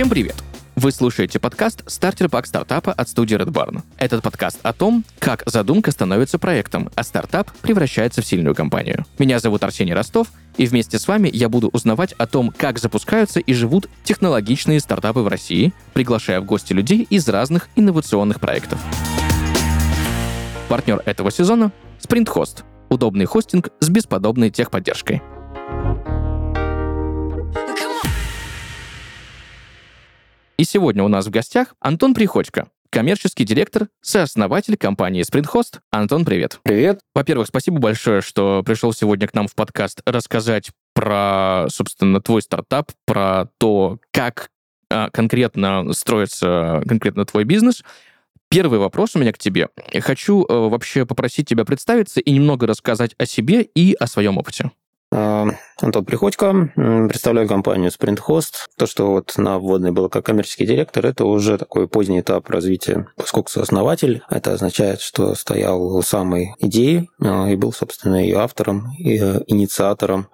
Всем привет! Вы слушаете подкаст «Стартер пак стартапа» от студии Red Barn. Этот подкаст о том, как задумка становится проектом, а стартап превращается в сильную компанию. Меня зовут Арсений Ростов, и вместе с вами я буду узнавать о том, как запускаются и живут технологичные стартапы в России, приглашая в гости людей из разных инновационных проектов. Партнер этого сезона — SprintHost — удобный хостинг с бесподобной техподдержкой. И сегодня у нас в гостях Антон Приходько, коммерческий директор, сооснователь компании SprintHost. Антон, привет. Привет. Во-первых, спасибо большое, что пришел сегодня к нам в подкаст рассказать про, собственно, твой стартап, про то, как а, конкретно строится конкретно твой бизнес. Первый вопрос у меня к тебе. Хочу э, вообще попросить тебя представиться и немного рассказать о себе и о своем опыте. Антон Приходько, представляю компанию SprintHost. То, что вот на вводной был как коммерческий директор, это уже такой поздний этап развития. Поскольку сооснователь, это означает, что стоял у самой идеи а, и был, собственно, ее автором и э, инициатором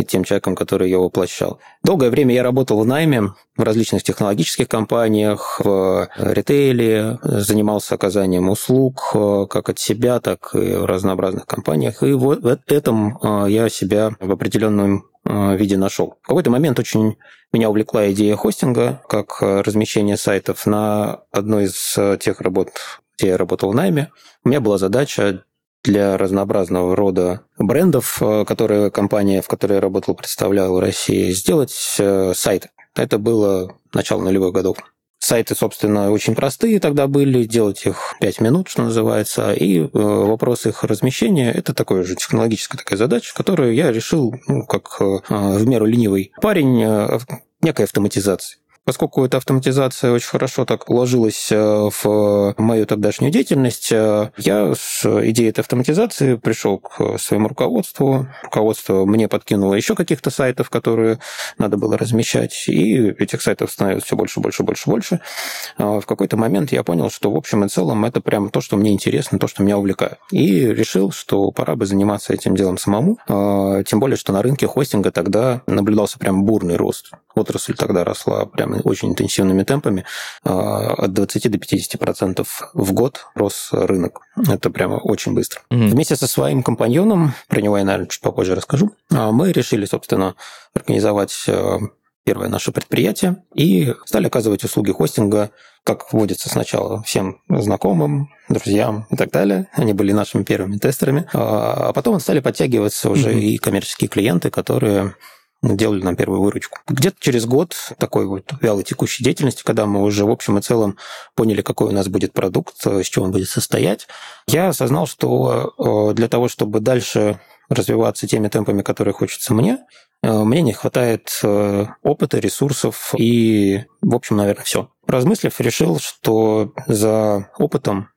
и тем человеком, который ее воплощал. Долгое время я работал в найме в различных технологических компаниях, в ритейле, занимался оказанием услуг э, как от себя, так и в разнообразных компаниях. И вот в этом э, я себя в определенном э, виде нашел. В какой-то момент очень меня увлекла идея хостинга, как размещение сайтов на одной из тех работ, где я работал в найме. У меня была задача для разнообразного рода брендов, э, которые компания, в которой я работал, представляла в России, сделать э, сайты. Это было начало нулевых годов. Сайты, собственно, очень простые тогда были, делать их 5 минут, что называется, и э, вопрос их размещения – это такая же технологическая такая задача, которую я решил, ну, как в меру ленивый парень, некой автоматизации. Поскольку эта автоматизация очень хорошо так уложилась э, в мою тогдашнюю деятельность, э, я с идеей этой автоматизации пришел к своему руководству. Руководство мне подкинуло еще каких-то сайтов, которые надо было размещать, и этих сайтов становилось все больше, больше, больше, больше. А в какой-то момент я понял, что в общем и целом это прям то, что мне интересно, то, что меня увлекает. И решил, что пора бы заниматься этим делом самому, тем более, что на рынке хостинга тогда наблюдался прям бурный рост. Отрасль тогда росла прям очень интенсивными темпами. А, от 20 до 50 процентов в год рос рынок. Это прямо очень быстро. Mm-hmm. Вместе со своим компаньоном, про него я, наверное, чуть попозже расскажу, а, мы решили, собственно, организовать а, первое наше предприятие и стали оказывать услуги хостинга, как вводится сначала всем знакомым, друзьям и так далее. Они были нашими первыми тестерами. А потом стали подтягиваться уже mm-hmm. и коммерческие клиенты, которые делали нам первую выручку. Где-то через год такой вот вялой текущей деятельности, когда мы уже в общем и целом поняли, какой у нас будет продукт, с чего он будет состоять, я осознал, что э, для того, чтобы дальше развиваться теми темпами, которые хочется мне, э, мне не хватает э, опыта, ресурсов и, в общем, наверное, все. Размыслив, решил, что за опытом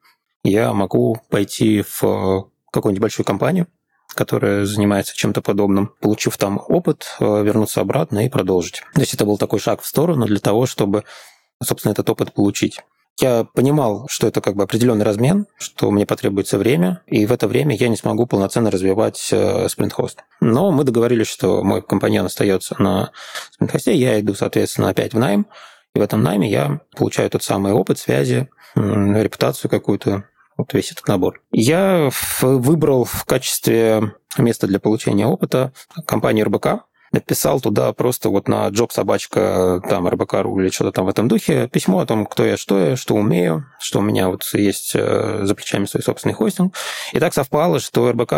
я могу пойти в какую-нибудь большую компанию, которая занимается чем-то подобным, получив там опыт, э, вернуться обратно и продолжить. То есть это был такой шаг в сторону для того, чтобы, собственно, этот опыт получить. Я понимал, что это как бы определенный размен, что мне потребуется время, и в это время я не смогу полноценно развивать э, спринтхост. Но мы договорились, что мой компаньон остается на спринтхосте, я иду, соответственно, опять в найм, и в этом найме я получаю тот самый опыт, связи, репутацию какую-то, вот весь этот набор. Я выбрал в качестве места для получения опыта компанию РБК, написал туда просто вот на джоб собачка там РБК.ру или что-то там в этом духе письмо о том, кто я, что я, что умею, что у меня вот есть э, за плечами свой собственный хостинг. И так совпало, что РБК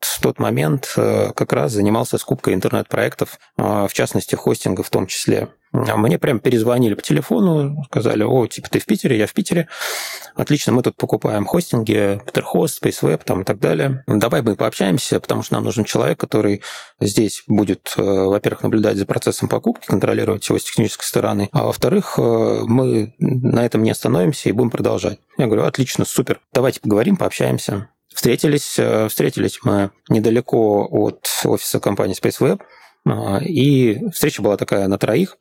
в тот момент э, как раз занимался скупкой интернет-проектов, э, в частности, хостинга в том числе. А мне прям перезвонили по телефону, сказали, о, типа, ты в Питере, я в Питере. Отлично, мы тут покупаем хостинги, Peterhost, SpaceWeb там и так далее. Давай мы пообщаемся, потому что нам нужен человек, который здесь будет, э, во-первых, наблюдать за процессом покупки, контролировать его с технической стороны, а во-вторых, э, мы на этом не остановимся и будем продолжать. Я говорю, отлично, супер, давайте поговорим, пообщаемся. Встретились, э, встретились мы недалеко от офиса компании SpaceWeb, и встреча была такая на троих.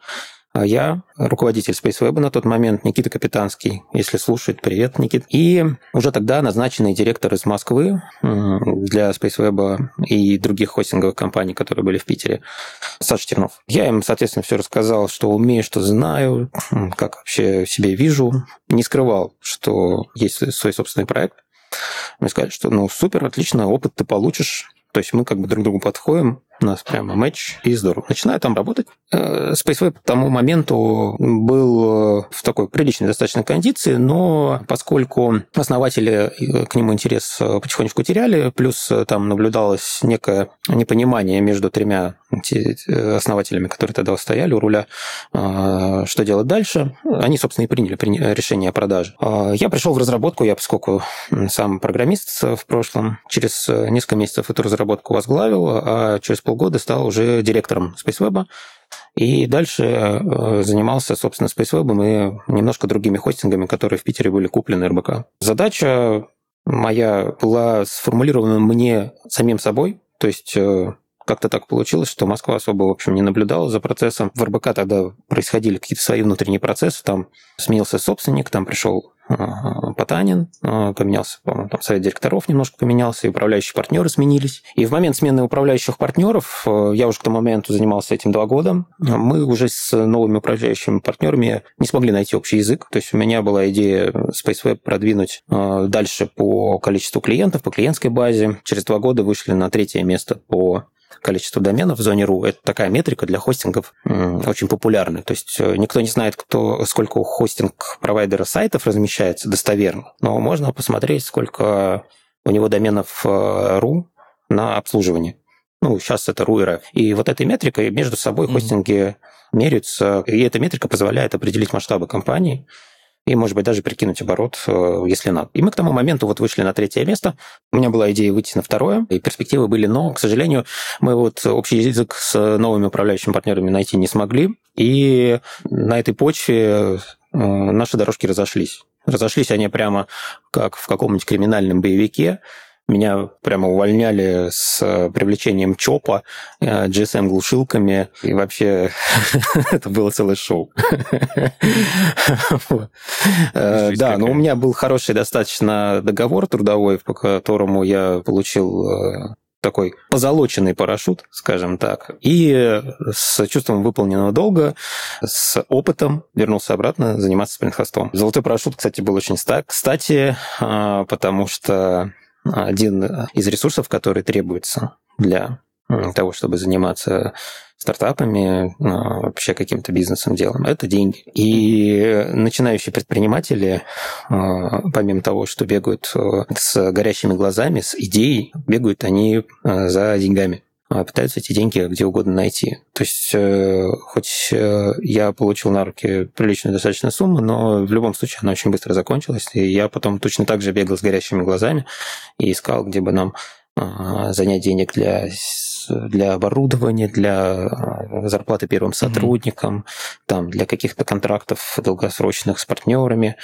А я руководитель SpaceWeb на тот момент, Никита Капитанский, если слушает, привет, Никит. И уже тогда назначенный директор из Москвы для SpaceWeb и других хостинговых компаний, которые были в Питере, Саша Тернов. Я им, соответственно, все рассказал, что умею, что знаю, как вообще себе вижу. Не скрывал, что есть свой собственный проект. Мне сказали, что ну супер, отлично, опыт ты получишь. То есть мы как бы друг другу подходим, у нас прямо матч, и здорово. Начинаю там работать. Э, SpaceWeb к тому моменту был э, в такой приличной достаточно кондиции, но поскольку основатели э, к нему интерес потихонечку теряли, плюс там наблюдалось некое непонимание между тремя основателями, которые тогда стояли у руля, что делать дальше, они, собственно, и приняли решение о продаже. Я пришел в разработку, я, поскольку сам программист в прошлом, через несколько месяцев эту разработку возглавил, а через полгода стал уже директором SpaceWeb. И дальше э, занимался, собственно, SpaceWeb и немножко другими хостингами, которые в Питере были куплены РБК. Задача моя была сформулирована мне самим собой, то есть э, как-то так получилось, что Москва особо, в общем, не наблюдала за процессом. В РБК тогда происходили какие-то свои внутренние процессы, там сменился собственник, там пришел а, Потанин, а, поменялся, по-моему, там совет директоров немножко поменялся, и управляющие партнеры сменились. И в момент смены управляющих партнеров, а, я уже к тому моменту занимался этим два года, мы уже с новыми управляющими партнерами не смогли найти общий язык. То есть у меня была идея SpaceWeb продвинуть дальше по количеству клиентов, по клиентской базе. Через два года вышли на третье место по количество доменов в зоне RU. Это такая метрика для хостингов очень популярная. То есть э, никто не знает, кто, сколько у хостинг-провайдера сайтов размещается достоверно, но можно посмотреть, сколько у него доменов RU э, на обслуживание. Ну, сейчас это RU и. И вот этой метрикой между собой mm-hmm. хостинги меряются, и эта метрика позволяет определить масштабы компании, и, может быть, даже прикинуть оборот, э, если надо. И мы к тому моменту вот вышли на третье место. У меня была идея выйти на второе, и перспективы были, но, к сожалению, мы вот общий язык с новыми управляющими партнерами найти не смогли, и на этой почве э, наши дорожки разошлись. Разошлись они прямо как в каком-нибудь криминальном боевике. Меня прямо увольняли с э, привлечением ЧОПа, GSM-глушилками, и вообще это было целое шоу. Э, да, но у меня был хороший достаточно договор трудовой, по которому я получил э, такой позолоченный парашют, скажем так, и с чувством выполненного долга, с опытом вернулся обратно заниматься спринтхостом. Золотой парашют, кстати, был очень кстати, потому что один из ресурсов, который требуется для того, чтобы заниматься стартапами, вообще каким-то бизнесом, делом, это деньги. И начинающие предприниматели, а, помимо того, что бегают э, с горящими глазами, с идеей, бегают они э, за деньгами. А, пытаются эти деньги где угодно найти. То есть, э, хоть э, я получил на руки приличную достаточно сумму, но в любом случае она очень быстро закончилась, и я потом точно так же бегал с горящими глазами и искал, где бы нам а, занять денег для для оборудования, для а, зарплаты первым сотрудникам, mm-hmm. там, для каких-то контрактов долгосрочных с партнерами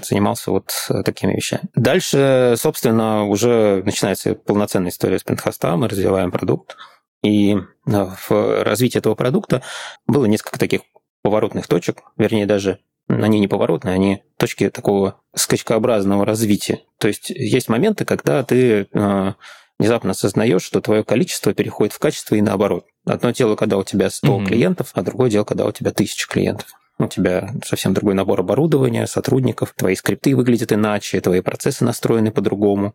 занимался вот э, такими вещами. Дальше, собственно, уже начинается полноценная история спринтхоста, мы развиваем продукт, и э, в развитии этого продукта было несколько таких поворотных точек, вернее, даже они не поворотные, они точки такого скачкообразного развития. То есть есть моменты, когда ты э, внезапно осознаешь, что твое количество переходит в качество и наоборот. Одно дело, когда у тебя 100 mm-hmm. клиентов, а другое дело, когда у тебя 1000 клиентов у тебя совсем другой набор оборудования, сотрудников, твои скрипты выглядят иначе, твои процессы настроены по-другому,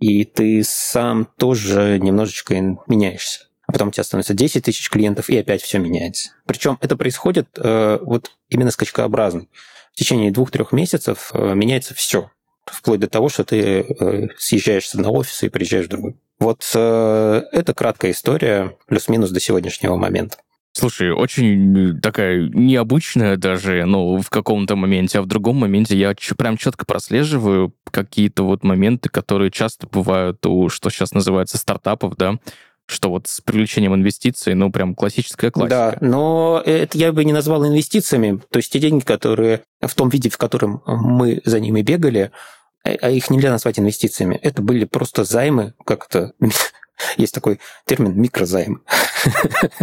и ты сам тоже немножечко меняешься. А потом у тебя становится 10 тысяч клиентов, и опять все меняется. Причем это происходит э, вот именно скачкообразно. В течение двух-трех месяцев э, меняется все, вплоть до того, что ты э, съезжаешь с одного офиса и приезжаешь в другой. Вот э, это краткая история, плюс-минус до сегодняшнего момента. Слушай, очень такая необычная даже, ну, в каком-то моменте, а в другом моменте я прям четко прослеживаю какие-то вот моменты, которые часто бывают у, что сейчас называется, стартапов, да, что вот с привлечением инвестиций, ну, прям классическая классика. Да, но это я бы не назвал инвестициями. То есть те деньги, которые в том виде, в котором мы за ними бегали, а, а их нельзя назвать инвестициями. Это были просто займы как-то есть такой термин микрозайм.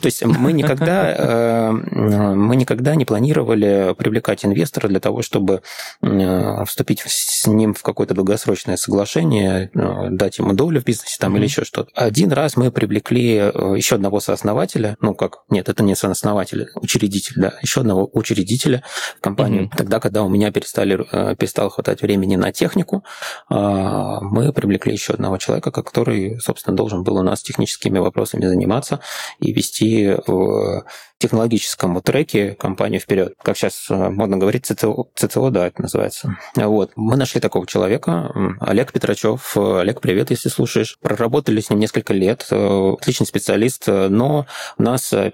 То есть мы никогда, э, мы никогда не планировали привлекать инвестора для того, чтобы э, вступить с ним в какое-то долгосрочное соглашение, э, дать ему долю в бизнесе там или еще что-то. Один раз мы привлекли еще одного сооснователя, ну как, нет, это не сооснователь, учредитель, да, еще одного учредителя в компанию. Тогда, когда у меня перестали, перестало хватать времени на технику, мы привлекли еще одного человека, который, собственно, должен был у нас техническими вопросами заниматься и вести в технологическом треке компанию вперед. Как сейчас э, модно говорить, ЦЦО, ЦЦО, да, это называется. Вот. Мы нашли такого человека, Олег Петрачев. Олег, привет, если слушаешь. Проработали с ним несколько лет. Э, отличный специалист, но у нас, э,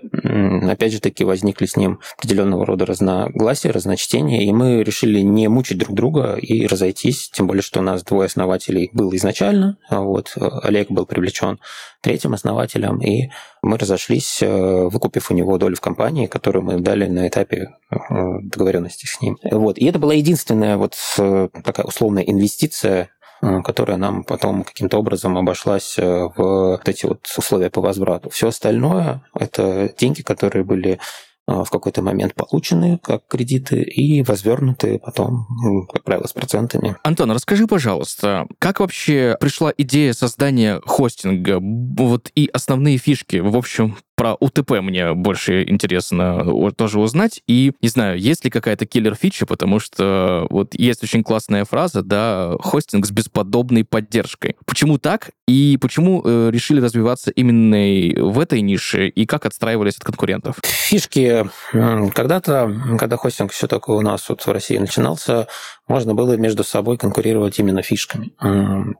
опять же таки, возникли с ним определенного рода разногласия, разночтения, и мы решили не мучить друг друга и разойтись, тем более, что у нас двое основателей был изначально. А вот. Олег был привлечен третьим основателем, и мы разошлись, э, выкупив у него долю в компании, которую мы дали на этапе э, договоренности с ним. Вот. И это была единственная вот э, такая условная инвестиция которая нам потом каким-то образом обошлась в вот эти вот условия по возврату. Все остальное – это деньги, которые были в какой-то момент получены как кредиты и возвернуты потом, как правило, с процентами. Антон, расскажи, пожалуйста, как вообще пришла идея создания хостинга? Вот и основные фишки, в общем, про УТП мне больше интересно тоже узнать. И, не знаю, есть ли какая-то киллер-фича, потому что вот есть очень классная фраза, да, хостинг с бесподобной поддержкой. Почему так? И почему э, решили развиваться именно в этой нише? И как отстраивались от конкурентов? Фишки. Когда-то, когда хостинг еще только у нас вот в России начинался, можно было между собой конкурировать именно фишками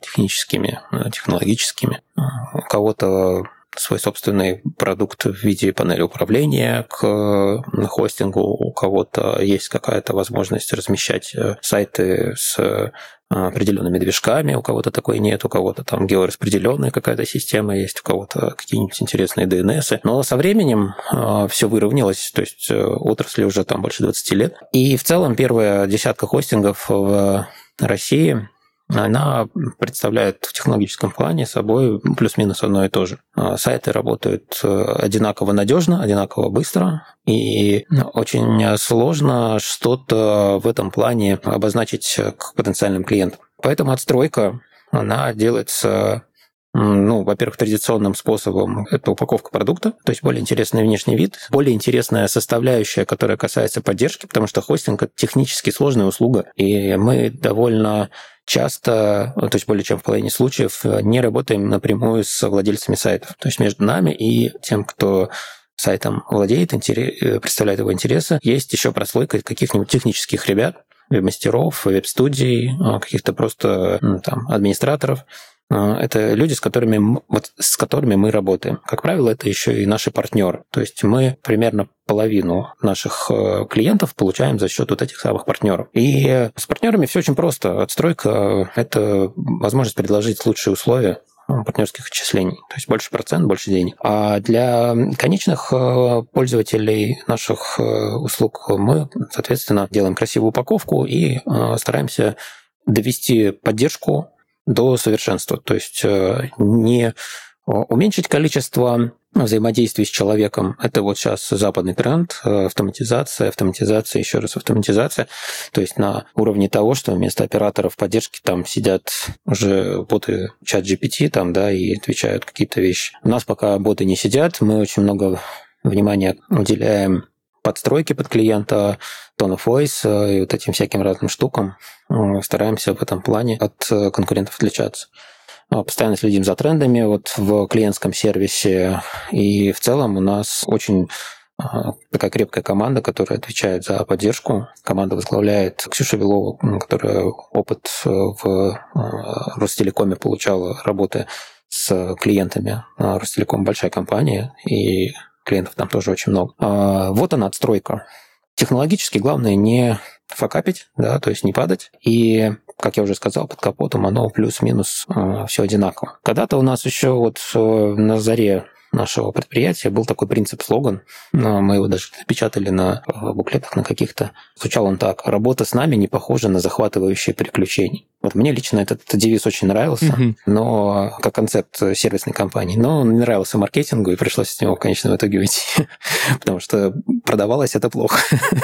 техническими, э, технологическими. У кого-то свой собственный продукт в виде панели управления к хостингу. У кого-то есть какая-то возможность размещать э, сайты с э, определенными движками, у кого-то такой нет, у кого-то там геораспределенная какая-то система есть, у кого-то какие-нибудь интересные DNS. Но со временем э, все выровнялось, то есть отрасли уже там больше 20 лет. И в целом первая десятка хостингов в России она представляет в технологическом плане собой плюс-минус одно и то же. А, сайты работают э, одинаково надежно, одинаково быстро, и очень сложно что-то в этом плане обозначить к потенциальным клиентам. Поэтому отстройка, она делается ну, во-первых, традиционным способом это упаковка продукта, то есть более интересный внешний вид, более интересная составляющая, которая касается поддержки, потому что хостинг – это технически сложная услуга, и мы довольно часто, то есть более чем в половине случаев, не работаем напрямую с владельцами сайтов. То есть между нами и тем, кто сайтом владеет, представляет его интересы, есть еще прослойка каких-нибудь технических ребят, веб-мастеров, веб-студий, каких-то просто там, администраторов, это люди, с которыми, вот, с которыми мы работаем. Как правило, это еще и наши партнеры. То есть мы примерно половину наших э, клиентов получаем за счет вот этих самых партнеров. И с партнерами все очень просто. Отстройка – это возможность предложить лучшие условия партнерских отчислений, то есть больше процент, больше денег. А для конечных э, пользователей наших э, услуг мы, соответственно, делаем красивую упаковку и стараемся довести поддержку до совершенства. То есть э, не э, уменьшить количество взаимодействий с человеком. Это вот сейчас западный тренд, э, автоматизация, автоматизация, еще раз автоматизация. То есть на уровне того, что вместо операторов поддержки там сидят уже боты чат GPT там, да, и отвечают какие-то вещи. У нас пока боты не сидят, мы очень много внимания уделяем подстройке под клиента, tone of voice и вот этим всяким разным штукам. Э, стараемся в этом плане от э, конкурентов отличаться. Э, постоянно следим за трендами вот в клиентском сервисе. И в целом у нас очень такая крепкая команда, которая отвечает за поддержку. Команда возглавляет Ксюша Вилова, которая опыт в Ростелекоме получала, работая с клиентами. Ростелеком большая компания, и клиентов там тоже очень много. А, вот она отстройка. Технологически главное не факапить, да, то есть не падать. И, как я уже сказал, под капотом оно плюс-минус э, все одинаково. Когда-то у нас еще вот э, на заре нашего предприятия был такой принцип-слоган. Мы его даже напечатали на буклетах на каких-то. Звучал он так. Работа с нами не похожа на захватывающие приключения. Вот мне лично этот, девиз очень нравился, mm-hmm. но как концепт сервисной компании. Но он не нравился маркетингу, и пришлось с него в конечном итоге уйти, потому что продавалось это плохо.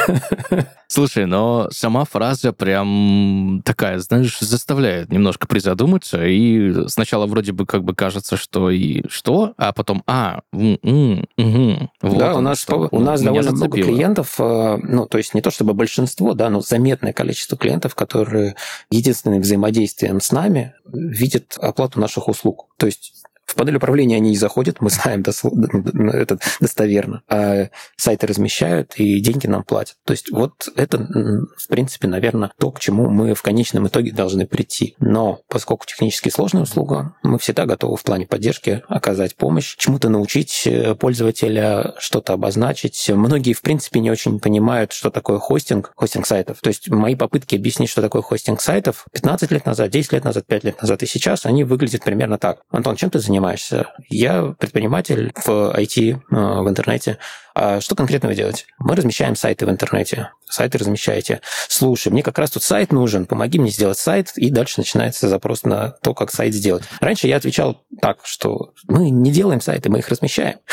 Слушай, но сама фраза прям такая, знаешь, заставляет немножко призадуматься, и сначала вроде бы как бы кажется, что и что, а потом, а, м -м, вот да, у нас, что. у нас довольно зацепило. много клиентов, э, ну, то есть не то чтобы большинство, да, но заметное количество клиентов, которые единственным взаимодействием с нами видят оплату наших услуг. То есть в панель управления они не заходят, мы знаем это достоверно. А сайты размещают и деньги нам платят. То есть вот это, в принципе, наверное, то, к чему мы в конечном итоге должны прийти. Но поскольку технически сложная услуга, мы всегда готовы в плане поддержки оказать помощь, чему-то научить э, пользователя, что-то обозначить. Многие, в принципе, не очень понимают, что такое хостинг, хостинг сайтов. То есть мои попытки объяснить, что такое хостинг сайтов 15 лет назад, 10 лет назад, 5 лет назад и сейчас, они выглядят примерно так. Антон, чем ты занимаешься? Занимаешься? Я предприниматель в IT, э, в интернете. А что конкретно вы делаете? Мы размещаем сайты в интернете. Сайты размещаете. Слушай, мне как раз тут сайт нужен, помоги мне сделать сайт, и дальше начинается запрос на то, как сайт сделать. Раньше я отвечал так, что мы не делаем сайты, мы их размещаем.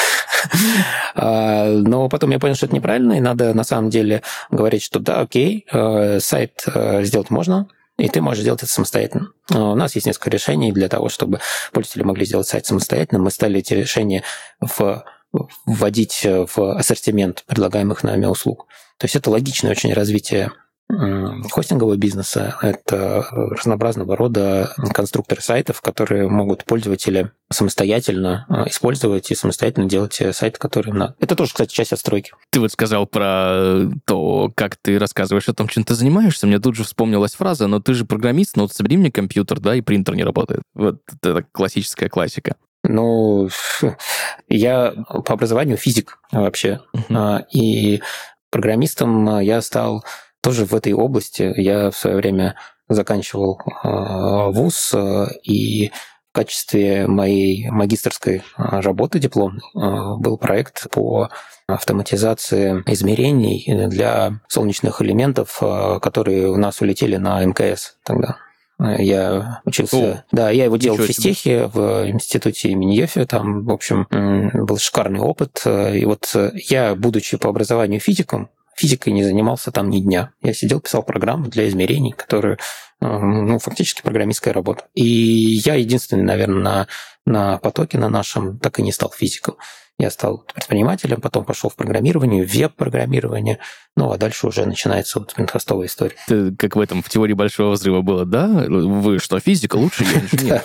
А, но потом я понял, что это неправильно, и надо на самом деле говорить, что да, окей, э, сайт э, сделать можно, и ты можешь сделать это самостоятельно. У нас есть несколько решений для того, чтобы пользователи могли сделать сайт самостоятельно. Мы стали эти решения в, вводить в ассортимент предлагаемых нами услуг. То есть это логичное очень развитие хостингового бизнеса. Это разнообразного рода конструкторы сайтов, которые могут пользователи самостоятельно а, использовать и самостоятельно делать сайт, который им надо. Это тоже, кстати, часть отстройки. Ты вот сказал про то, как ты рассказываешь о том, чем ты занимаешься. Мне тут же вспомнилась фраза, но ты же программист, ну вот собери мне компьютер, да, и принтер не работает. Вот это классическая классика. Ну, я по образованию физик вообще. Uh-huh. И программистом я стал тоже в этой области. Я в свое время заканчивал э, вуз, э, и в качестве моей магистрской э, работы дипломной был проект по автоматизации измерений для солнечных элементов, которые у нас улетели на МКС тогда. Я учился... О, да, я его делал в физтехе, в институте имени Йофи. Там, в общем, был шикарный опыт. И вот я, будучи по образованию физиком, физикой не занимался там ни дня. Я сидел, писал программы для измерений, которые, ну, фактически программистская работа. И я единственный, наверное, на, на потоке на нашем так и не стал физиком. Я стал предпринимателем, потом пошел в программирование, в веб-программирование, ну, а дальше уже начинается вот пентхостовая история. Это как в этом, в теории большого взрыва было, да? Вы что, физика лучше,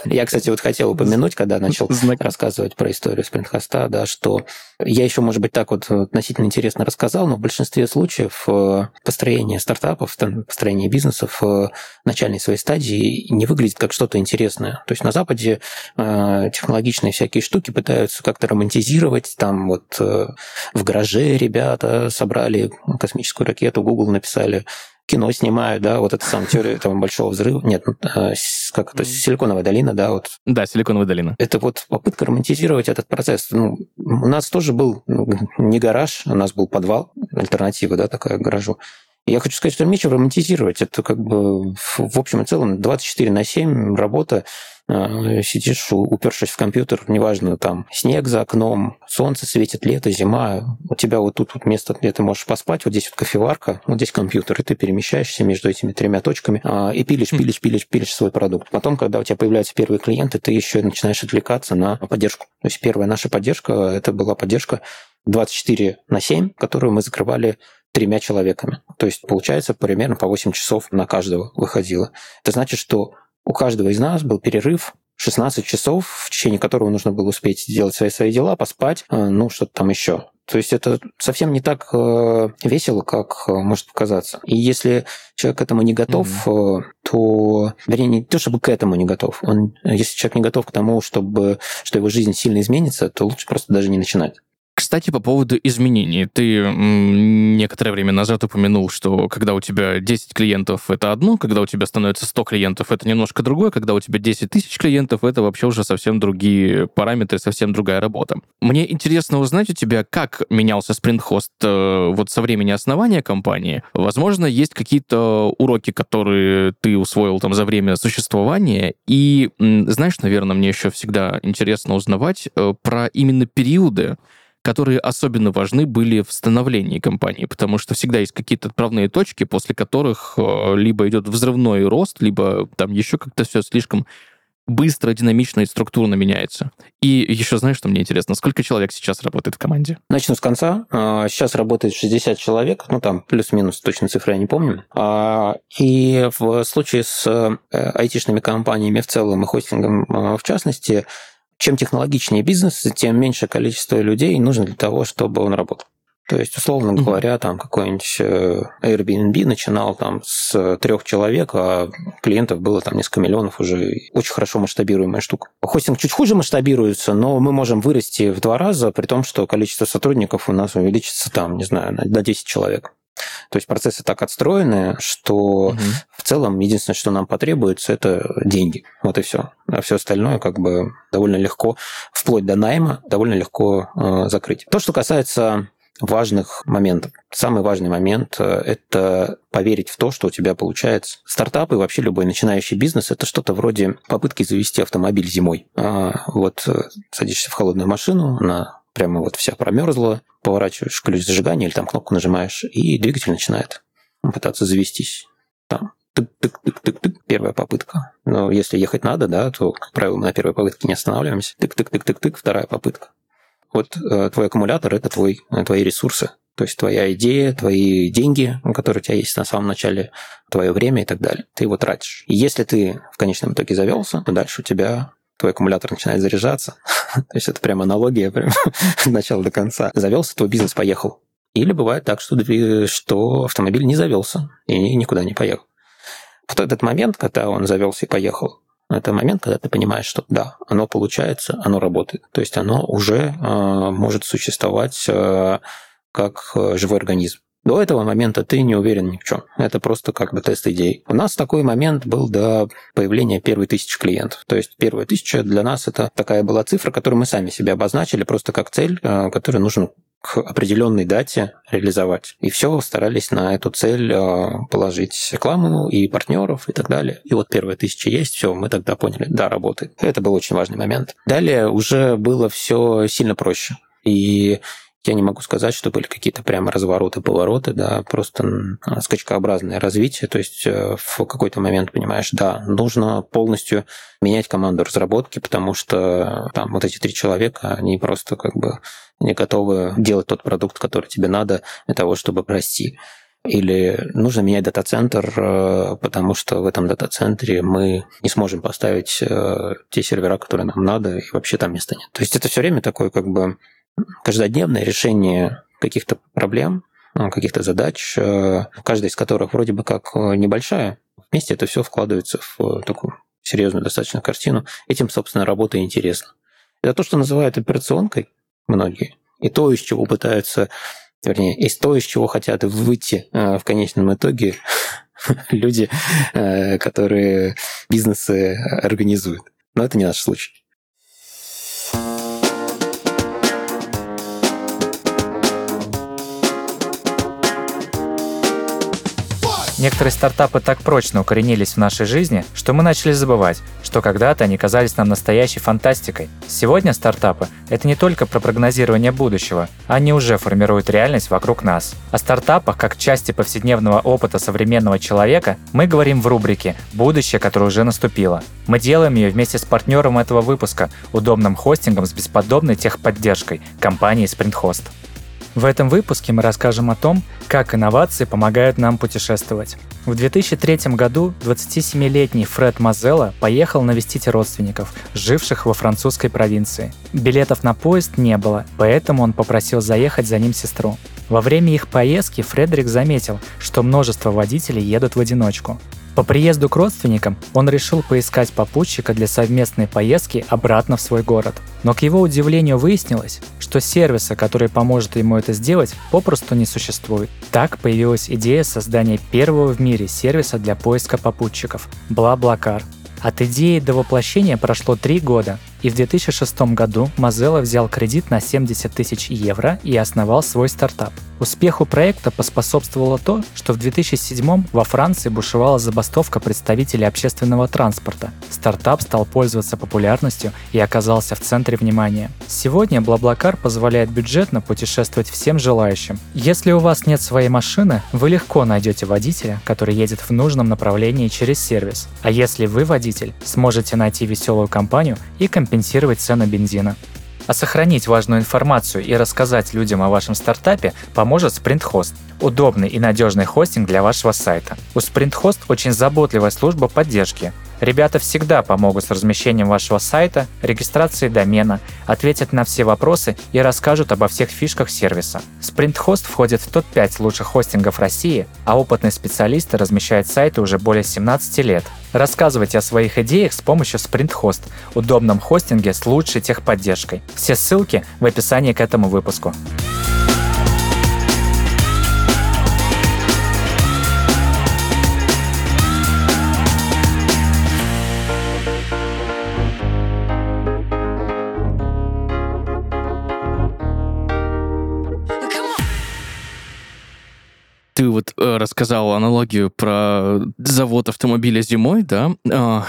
я кстати, вот хотел упомянуть, когда начал рассказывать про историю спринтхоста, да, что я еще, может быть, так вот относительно интересно рассказал, но в большинстве случаев э, построение стартапов, построение бизнесов в э, начальной своей стадии не выглядит как что-то интересное. То есть на Западе э, технологичные всякие штуки пытаются как-то романтизировать. Там вот в гараже ребята собрали космическую ракету, Google написали кино снимают, да, вот это сам теория этого большого взрыва. Нет, ну, а, как это, Силиконовая долина, да, вот. Да, Силиконовая долина. Это вот попытка романтизировать этот процесс. Ну, у нас тоже был ну, не гараж, у нас был подвал, альтернатива, да, такая гаражу. Я хочу сказать, что нечего романтизировать. Это как бы в общем и целом 24 на 7 работа. А, сидишь, упершись в компьютер, неважно, там снег за окном, солнце светит, лето, зима, у тебя вот тут вот место, где ты можешь поспать, вот здесь вот кофеварка, вот здесь компьютер, и ты перемещаешься между этими тремя точками а, и пилишь, пилишь, пилишь, пилишь свой продукт. Потом, когда у тебя появляются первые клиенты, ты еще начинаешь отвлекаться на поддержку. То есть первая наша поддержка, это была поддержка 24 на 7, которую мы закрывали тремя человеками. То есть, получается, примерно по 8 часов на каждого выходило. Это значит, что у каждого из нас был перерыв 16 часов, в течение которого нужно было успеть сделать свои, свои дела, поспать, э, ну, что-то там еще. То есть это совсем не так э, весело, как э, может показаться. И если человек к этому не готов, mm-hmm. то, вернее, не то, чтобы к этому не готов. Он, если человек не готов к тому, чтобы, что его жизнь сильно изменится, то лучше просто даже не начинать. Кстати, по поводу изменений. Ты некоторое время назад упомянул, что когда у тебя 10 клиентов, это одно, когда у тебя становится 100 клиентов, это немножко другое, когда у тебя 10 тысяч клиентов, это вообще уже совсем другие параметры, совсем другая работа. Мне интересно узнать у тебя, как менялся SprintHost э, вот со времени основания компании. Возможно, есть какие-то уроки, которые ты усвоил там за время существования. И, знаешь, наверное, мне еще всегда интересно узнавать э, про именно периоды, которые особенно важны были в становлении компании, потому что всегда есть какие-то отправные точки, после которых э, либо идет взрывной рост, либо там еще как-то все слишком быстро, динамично и структурно меняется. И еще знаешь, что мне интересно, сколько человек сейчас работает в команде? Начну с конца. А, Сейчас работает 60 человек, ну там плюс-минус, точно цифры я не помню. А, И в случае с э, айтишными компаниями в целом и хостингом а, в частности, чем технологичнее бизнес, тем меньше количество людей нужно для того, чтобы он работал. То есть, условно говоря, там какой-нибудь э, Airbnb начинал там с трех человек, а клиентов было там несколько миллионов уже. Очень хорошо масштабируемая штука. Хостинг чуть хуже масштабируется, но мы можем вырасти в два раза, при том, что количество сотрудников у нас увеличится там, не знаю, на- до 10 человек. То есть процессы так отстроены, что Мгм. в целом единственное, что нам потребуется, это деньги. Вот и все. А все остальное как бы довольно легко, вплоть до найма, довольно легко э, закрыть. То, что касается важных моментов. Самый важный момент э, – это поверить в то, что у тебя получается. Стартап и вообще любой начинающий бизнес – это что-то вроде попытки завести автомобиль зимой. А, вот э, садишься в холодную машину, она прямо вот вся промерзла, поворачиваешь ключ зажигания или там кнопку нажимаешь, и двигатель начинает пытаться завестись. Там тык-тык-тык-тык-тык, первая попытка. Но если ехать надо, да, то, как правило, мы на первой попытке не останавливаемся. Тык-тык-тык-тык-тык, вторая попытка. Вот э, твой аккумулятор – это твой, э, твои ресурсы. То есть твоя идея, твои деньги, которые у тебя есть на самом начале, твое время и так далее. Ты его тратишь. И если ты в конечном итоге завелся, то дальше у тебя твой аккумулятор начинает заряжаться. То есть это прям аналогия прям от начала до конца. Завелся, твой бизнес поехал. Или бывает так, что, что автомобиль не завелся и ни- никуда не поехал. Вот этот момент, когда он завелся и поехал, это момент, когда ты понимаешь, что да, оно получается, оно работает. То есть оно уже э, может существовать э, как э, живой организм. До этого момента ты не уверен ни в чем. Это просто как бы тест идей. У нас такой момент был до появления первой тысячи клиентов. То есть первая тысяча для нас это такая была цифра, которую мы сами себе обозначили просто как цель, э, которую нужно к определенной дате реализовать. И все, старались на эту цель э, положить рекламу и партнеров и так далее. И вот первая тысяча есть, все, мы тогда поняли, да, работает. Это был очень важный момент. Далее уже было все сильно проще. И я не могу сказать, что были какие-то прямо развороты, повороты, да, просто скачкообразное развитие. То есть э, в какой-то момент понимаешь, да, нужно полностью менять команду разработки, потому что там вот эти три человека, они просто как бы не готовы делать тот продукт, который тебе надо для того, чтобы расти. Или нужно менять дата-центр, э, потому что в этом дата-центре мы не сможем поставить э, те сервера, которые нам надо, и вообще там места нет. То есть это все время такое как бы каждодневное решение каких-то проблем, э, каких-то задач, э, каждая из которых вроде бы как э, небольшая. Вместе это все вкладывается в такую серьезную достаточно картину. Этим, собственно, работа интересна. Это то, что называют операционкой многие, и то, из чего пытаются, вернее, из то, из чего хотят выйти в конечном итоге люди, которые бизнесы организуют. Но это не наш случай. Некоторые стартапы так прочно укоренились в нашей жизни, что мы начали забывать, что когда-то они казались нам настоящей фантастикой. Сегодня стартапы – это не только про прогнозирование будущего, они уже формируют реальность вокруг нас. О стартапах как части повседневного опыта современного человека мы говорим в рубрике «Будущее, которое уже наступило». Мы делаем ее вместе с партнером этого выпуска, удобным хостингом с бесподобной техподдержкой – компанией SprintHost. В этом выпуске мы расскажем о том, как инновации помогают нам путешествовать. В 2003 году 27-летний Фред Мазелла поехал навестить родственников, живших во французской провинции. Билетов на поезд не было, поэтому он попросил заехать за ним сестру. Во время их поездки Фредерик заметил, что множество водителей едут в одиночку. По приезду к родственникам он решил поискать попутчика для совместной поездки обратно в свой город. Но к его удивлению выяснилось, что сервиса, который поможет ему это сделать, попросту не существует. Так появилась идея создания первого в мире сервиса для поиска попутчиков – BlaBlaCar. От идеи до воплощения прошло три года, и в 2006 году Mozilla взял кредит на 70 тысяч евро и основал свой стартап. Успеху проекта поспособствовало то, что в 2007 во Франции бушевала забастовка представителей общественного транспорта. Стартап стал пользоваться популярностью и оказался в центре внимания. Сегодня Блаблакар позволяет бюджетно путешествовать всем желающим. Если у вас нет своей машины, вы легко найдете водителя, который едет в нужном направлении через сервис. А если вы водитель, сможете найти веселую компанию и компенсировать цену бензина. А сохранить важную информацию и рассказать людям о вашем стартапе поможет SprintHost – удобный и надежный хостинг для вашего сайта. У SprintHost очень заботливая служба поддержки. Ребята всегда помогут с размещением вашего сайта, регистрацией домена, ответят на все вопросы и расскажут обо всех фишках сервиса. SprintHost входит в топ-5 лучших хостингов России, а опытные специалисты размещают сайты уже более 17 лет. Рассказывайте о своих идеях с помощью SprintHost, удобном хостинге с лучшей техподдержкой. Все ссылки в описании к этому выпуску. Вот э, рассказал аналогию про завод автомобиля зимой, да? Э,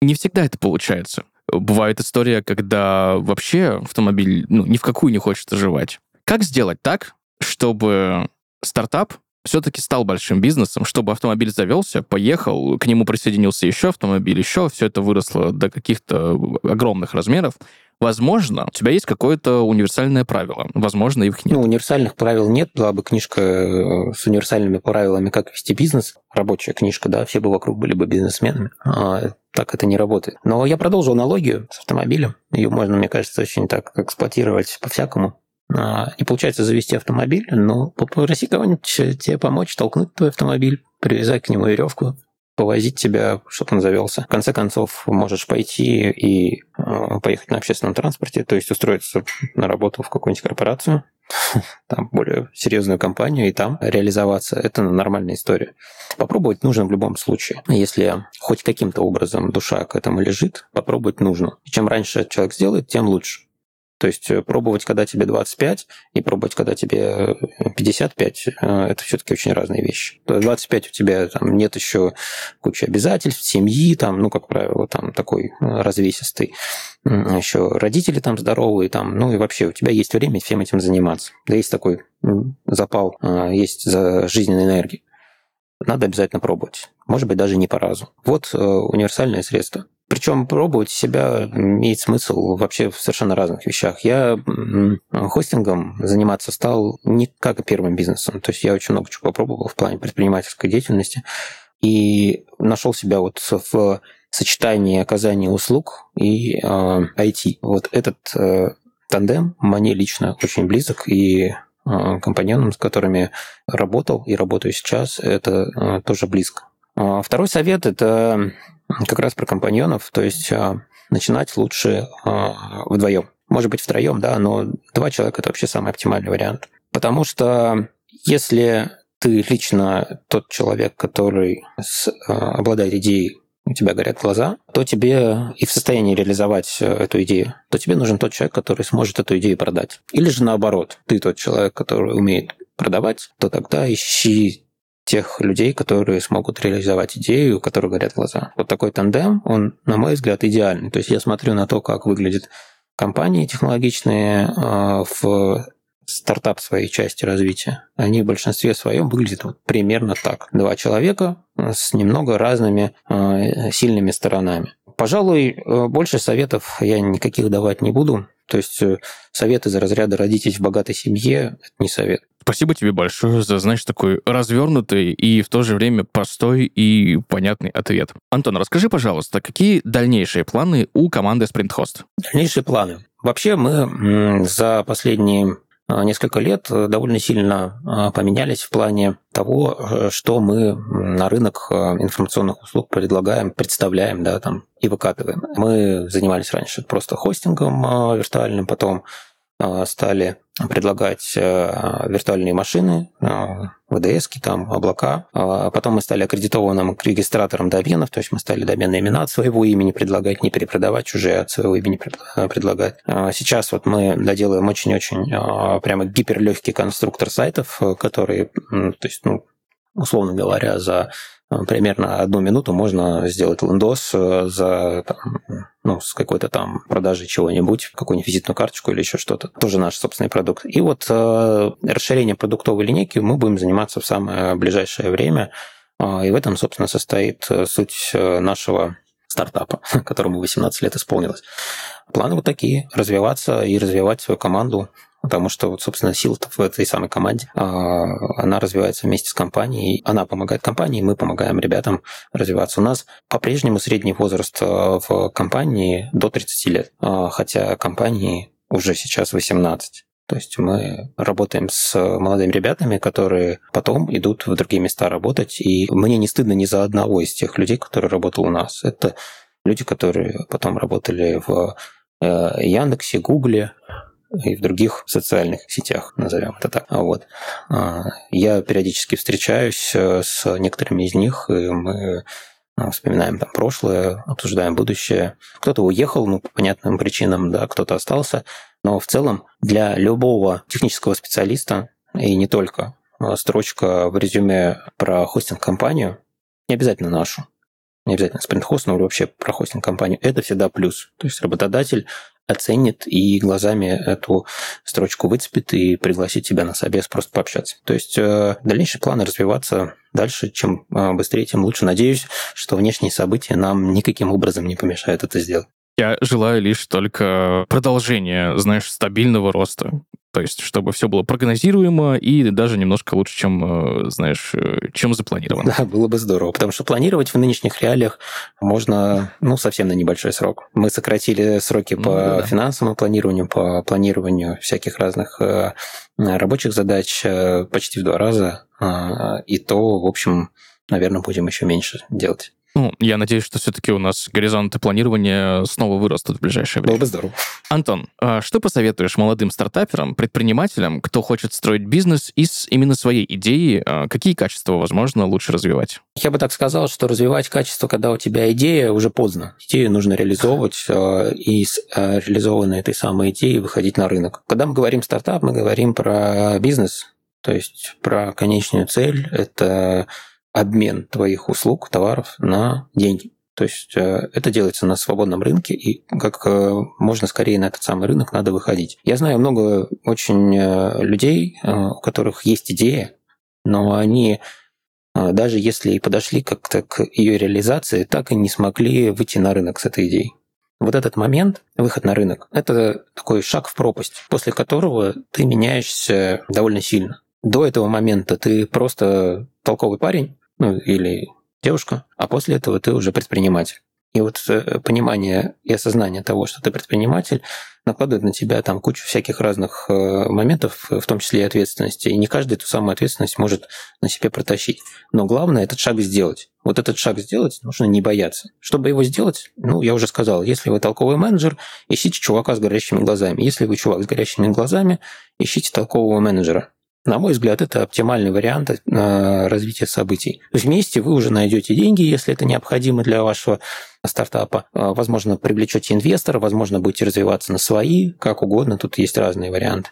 не всегда это получается. Бывает история, когда вообще автомобиль ну, ни в какую не хочет оживать. Как сделать так, чтобы стартап все-таки стал большим бизнесом, чтобы автомобиль завелся, поехал, к нему присоединился еще автомобиль, еще все это выросло до каких-то огромных размеров, Возможно, у тебя есть какое-то универсальное правило. Возможно, их нет. Ну, универсальных правил нет. Была бы книжка э, с универсальными правилами, как вести бизнес. Рабочая книжка, да, все бы вокруг были бы бизнесменами. А так это не работает. Но я продолжу аналогию с автомобилем. Ее можно, мне кажется, очень так эксплуатировать по-всякому. А, и получается завести автомобиль, но попроси кого-нибудь тебе помочь, толкнуть твой автомобиль, привязать к нему веревку, повозить тебя, чтобы он завелся. В конце концов, можешь пойти и э, поехать на общественном транспорте, то есть устроиться на работу в какую-нибудь корпорацию, там более серьезную компанию и там реализоваться. Это нормальная история. Попробовать нужно в любом случае. Если хоть каким-то образом душа к этому лежит, попробовать нужно. И чем раньше человек сделает, тем лучше. То есть э, пробовать, когда тебе 25, и пробовать, когда тебе 55, э, это все-таки очень разные вещи. 25 у тебя там нет еще кучи обязательств, семьи, там, ну, как правило, там такой э, развесистый. Еще родители там здоровые, там, ну и вообще у тебя есть время всем этим заниматься. Да есть такой запал, есть за жизненной энергией. Надо обязательно пробовать. Может быть, даже не по разу. Вот универсальное средство. Причем пробовать себя имеет смысл вообще в совершенно разных вещах. Я хостингом заниматься стал не как первым бизнесом. То есть я очень много чего попробовал в плане предпринимательской деятельности и нашел себя вот в сочетании оказания услуг и э, IT. Вот этот э, тандем мне лично очень близок, и э, компаньонам, с которыми работал и работаю сейчас, это э, тоже близко. А второй совет – это как раз про компаньонов, то есть а, начинать лучше а, вдвоем. Может быть, втроем, да, но два человека – это вообще самый оптимальный вариант. Потому что если ты лично тот человек, который с, обладает идеей, у тебя горят глаза, то тебе и в состоянии реализовать э, эту идею, то тебе нужен тот человек, который сможет эту идею продать. Или же наоборот, ты тот человек, который умеет продавать, то тогда ищи тех людей, которые смогут реализовать идею, у которых горят глаза. Вот такой тандем, он, на мой взгляд, идеальный. То есть я смотрю на то, как выглядят компании технологичные а, в стартап своей части развития. Они в большинстве своем выглядят вот примерно так. Два человека с немного разными а, сильными сторонами. Пожалуй, э, больше советов я никаких давать не буду. То есть э, совет из разряда «родитесь в богатой семье» – это не совет. Спасибо тебе большое за, знаешь, такой развернутый и в то же время простой и понятный ответ. Антон, расскажи, пожалуйста, какие дальнейшие планы у команды SprintHost? Дальнейшие планы. Вообще мы за последние а, несколько лет довольно сильно а, поменялись в плане того, что мы на рынок информационных услуг предлагаем, представляем, да, там, и выкатываем. Мы занимались раньше просто хостингом виртуальным, потом стали предлагать э, виртуальные машины, ВДС, там, облака. А потом мы стали аккредитованным регистратором доменов, то есть мы стали доменные имена от своего имени предлагать, не перепродавать чужие от своего имени э, предлагать. А сейчас вот мы доделаем очень-очень прямо гиперлегкий конструктор сайтов, э, который, то есть, ну, условно говоря, за Э, примерно одну минуту можно сделать лендос э, за там, ну, с какой-то там продажей чего-нибудь, какую-нибудь визитную карточку или еще что-то. Тоже наш собственный продукт. И вот э, расширение продуктовой линейки мы будем заниматься в самое ближайшее время. Э, и в этом, собственно, состоит э, суть нашего стартапа, которому 18 лет исполнилось. Планы вот такие. Развиваться и развивать свою команду потому что, вот, собственно, сила в этой самой команде, а, она развивается вместе с компанией, она помогает компании, мы помогаем ребятам развиваться. У нас по-прежнему средний возраст а, в компании до 30 лет, а, хотя компании уже сейчас 18. То есть мы работаем с молодыми ребятами, которые потом идут в другие места работать. И мне не стыдно ни за одного из тех людей, которые работал у нас. Это люди, которые потом работали в э, Яндексе, Гугле, и в других социальных сетях, назовем это так. Вот. А, я периодически встречаюсь э, с некоторыми из них, и мы э, вспоминаем там прошлое, обсуждаем будущее. Кто-то уехал, ну, по понятным причинам, да, кто-то остался. Но в целом для любого технического специалиста, и не только, э, строчка в резюме про хостинг-компанию, не обязательно нашу, не обязательно Host, но вообще про хостинг-компанию, это всегда плюс. То есть работодатель оценит и глазами эту строчку выцепит и пригласит тебя на собес просто пообщаться. То есть э, дальнейшие планы развиваться дальше, чем э, быстрее, тем лучше. Надеюсь, что внешние события нам никаким образом не помешают это сделать. Я желаю лишь только продолжения, знаешь, стабильного роста. То есть, чтобы все было прогнозируемо и даже немножко лучше, чем, э, знаешь, э, чем запланировано. Да, было бы здорово, потому что планировать в нынешних реалиях можно, ну, совсем на небольшой срок. Мы сократили сроки ну, по да, финансовому планированию, по планированию всяких разных э, рабочих задач почти в два раза, а, и то, в общем, наверное, будем еще меньше делать. Ну, я надеюсь, что все-таки у нас горизонты планирования снова вырастут в ближайшее время. Было бы здорово. Антон, а что посоветуешь молодым стартаперам, предпринимателям, кто хочет строить бизнес из именно своей идеи? А какие качества, возможно, лучше развивать? Я бы так сказал, что развивать качество, когда у тебя идея, уже поздно. Идею нужно реализовывать а, и с реализованной этой самой идеей выходить на рынок. Когда мы говорим стартап, мы говорим про бизнес, то есть про конечную цель. Это обмен твоих услуг, товаров на деньги. То есть э, это делается на свободном рынке, и как э, можно скорее на этот самый рынок надо выходить. Я знаю много очень э, людей, у которых есть идея, но они даже если и подошли как-то к ее реализации, так и не смогли выйти на рынок с этой идеей. Вот этот момент, выход на рынок, это такой шаг в пропасть, после которого ты меняешься довольно сильно. До этого момента ты просто толковый парень, ну или девушка, а после этого ты уже предприниматель. И вот э, понимание и осознание того, что ты предприниматель, накладывает на тебя там кучу всяких разных э, моментов, в том числе и ответственности. И не каждый эту самую ответственность может на себе протащить. Но главное этот шаг сделать. Вот этот шаг сделать нужно не бояться. Чтобы его сделать, ну, я уже сказал, если вы толковый менеджер, ищите чувака с горящими глазами. Если вы чувак с горящими глазами, ищите толкового менеджера. На мой взгляд, это оптимальный вариант э, развития событий. Вместе вы уже найдете деньги, если это необходимо для вашего стартапа. Э, возможно, привлечете инвестора, возможно, будете развиваться на свои, как угодно. Тут есть разные варианты.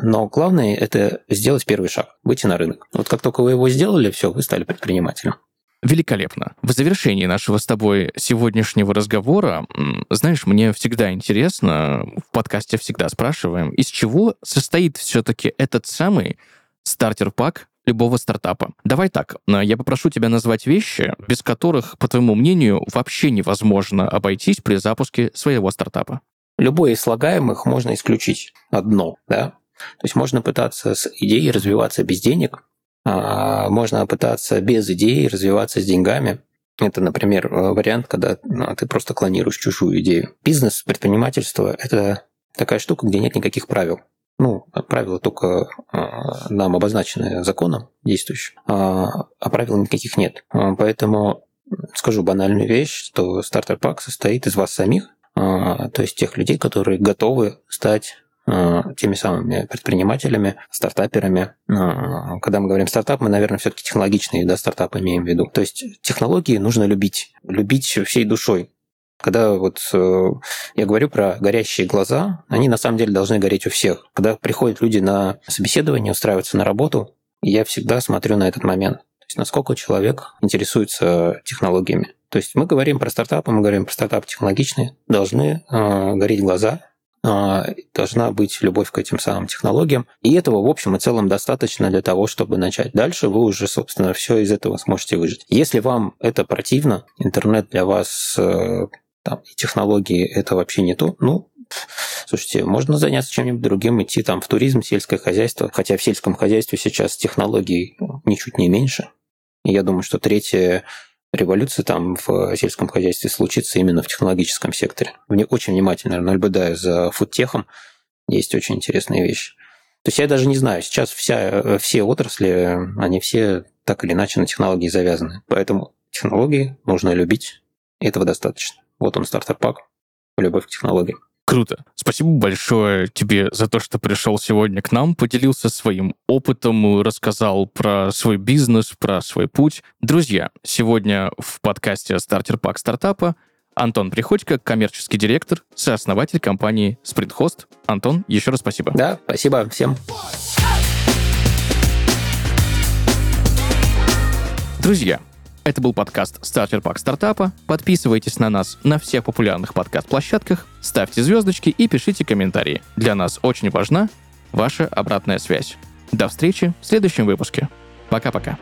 Но главное – это сделать первый шаг, выйти на рынок. Вот как только вы его сделали, все, вы стали предпринимателем. Великолепно. В завершении нашего с тобой сегодняшнего разговора, знаешь, мне всегда интересно, в подкасте всегда спрашиваем, из чего состоит все-таки этот самый стартер-пак любого стартапа. Давай так, а, я попрошу тебя назвать вещи, без которых, по твоему мнению, вообще невозможно обойтись при запуске своего стартапа. Любое из слагаемых можно исключить одно, да? То есть можно пытаться с идеей развиваться без денег, можно пытаться без идеи развиваться с деньгами. Это, например, вариант, когда ну, ты просто клонируешь чужую идею. Бизнес, предпринимательство – это такая штука, где нет никаких правил. Ну, правила только нам обозначены законом действующим, а, а правил никаких нет. Поэтому скажу банальную вещь, что стартер-пак состоит из вас самих, то есть тех людей, которые готовы стать теми самыми предпринимателями, стартаперами. Когда мы говорим стартап, мы, наверное, все-таки технологичные да, стартапы имеем в виду. То есть технологии нужно любить, любить всей душой. Когда вот э, я говорю про горящие глаза, они на самом деле должны гореть у всех. Когда приходят люди на собеседование, устраиваются на работу, я всегда смотрю на этот момент. То есть насколько человек интересуется технологиями. То есть мы говорим про стартапы, мы говорим про стартапы технологичные, должны э, гореть глаза, а, должна быть любовь к этим самым технологиям. И этого, в общем и целом, достаточно для того, чтобы начать. Дальше вы уже, собственно, все из этого сможете выжить. Если вам это противно, интернет для вас э, там, и технологии это вообще не то, ну, Слушайте, можно заняться чем-нибудь другим, идти там в туризм, сельское хозяйство, хотя в сельском хозяйстве сейчас технологий ничуть не меньше. Я думаю, что третье революция там в сельском хозяйстве случится именно в технологическом секторе. Мне очень внимательно наблюдаю за фудтехом. Есть очень интересные вещи. То есть я даже не знаю, сейчас вся, все отрасли, они все так или иначе на технологии завязаны. Поэтому технологии нужно любить, этого достаточно. Вот он, стартер-пак, любовь к технологиям. Круто. Спасибо большое тебе за то, что пришел сегодня к нам, поделился своим опытом, рассказал про свой бизнес, про свой путь. Друзья, сегодня в подкасте «Стартер Пак стартапа» Антон Приходько, коммерческий директор, сооснователь компании SprintHost. Антон, еще раз спасибо. Да, спасибо всем. Друзья, это был подкаст «Стартер Пак Стартапа». Подписывайтесь на нас на всех популярных подкаст-площадках, ставьте звездочки и пишите комментарии. Для нас очень важна ваша обратная связь. До встречи в следующем выпуске. Пока-пока.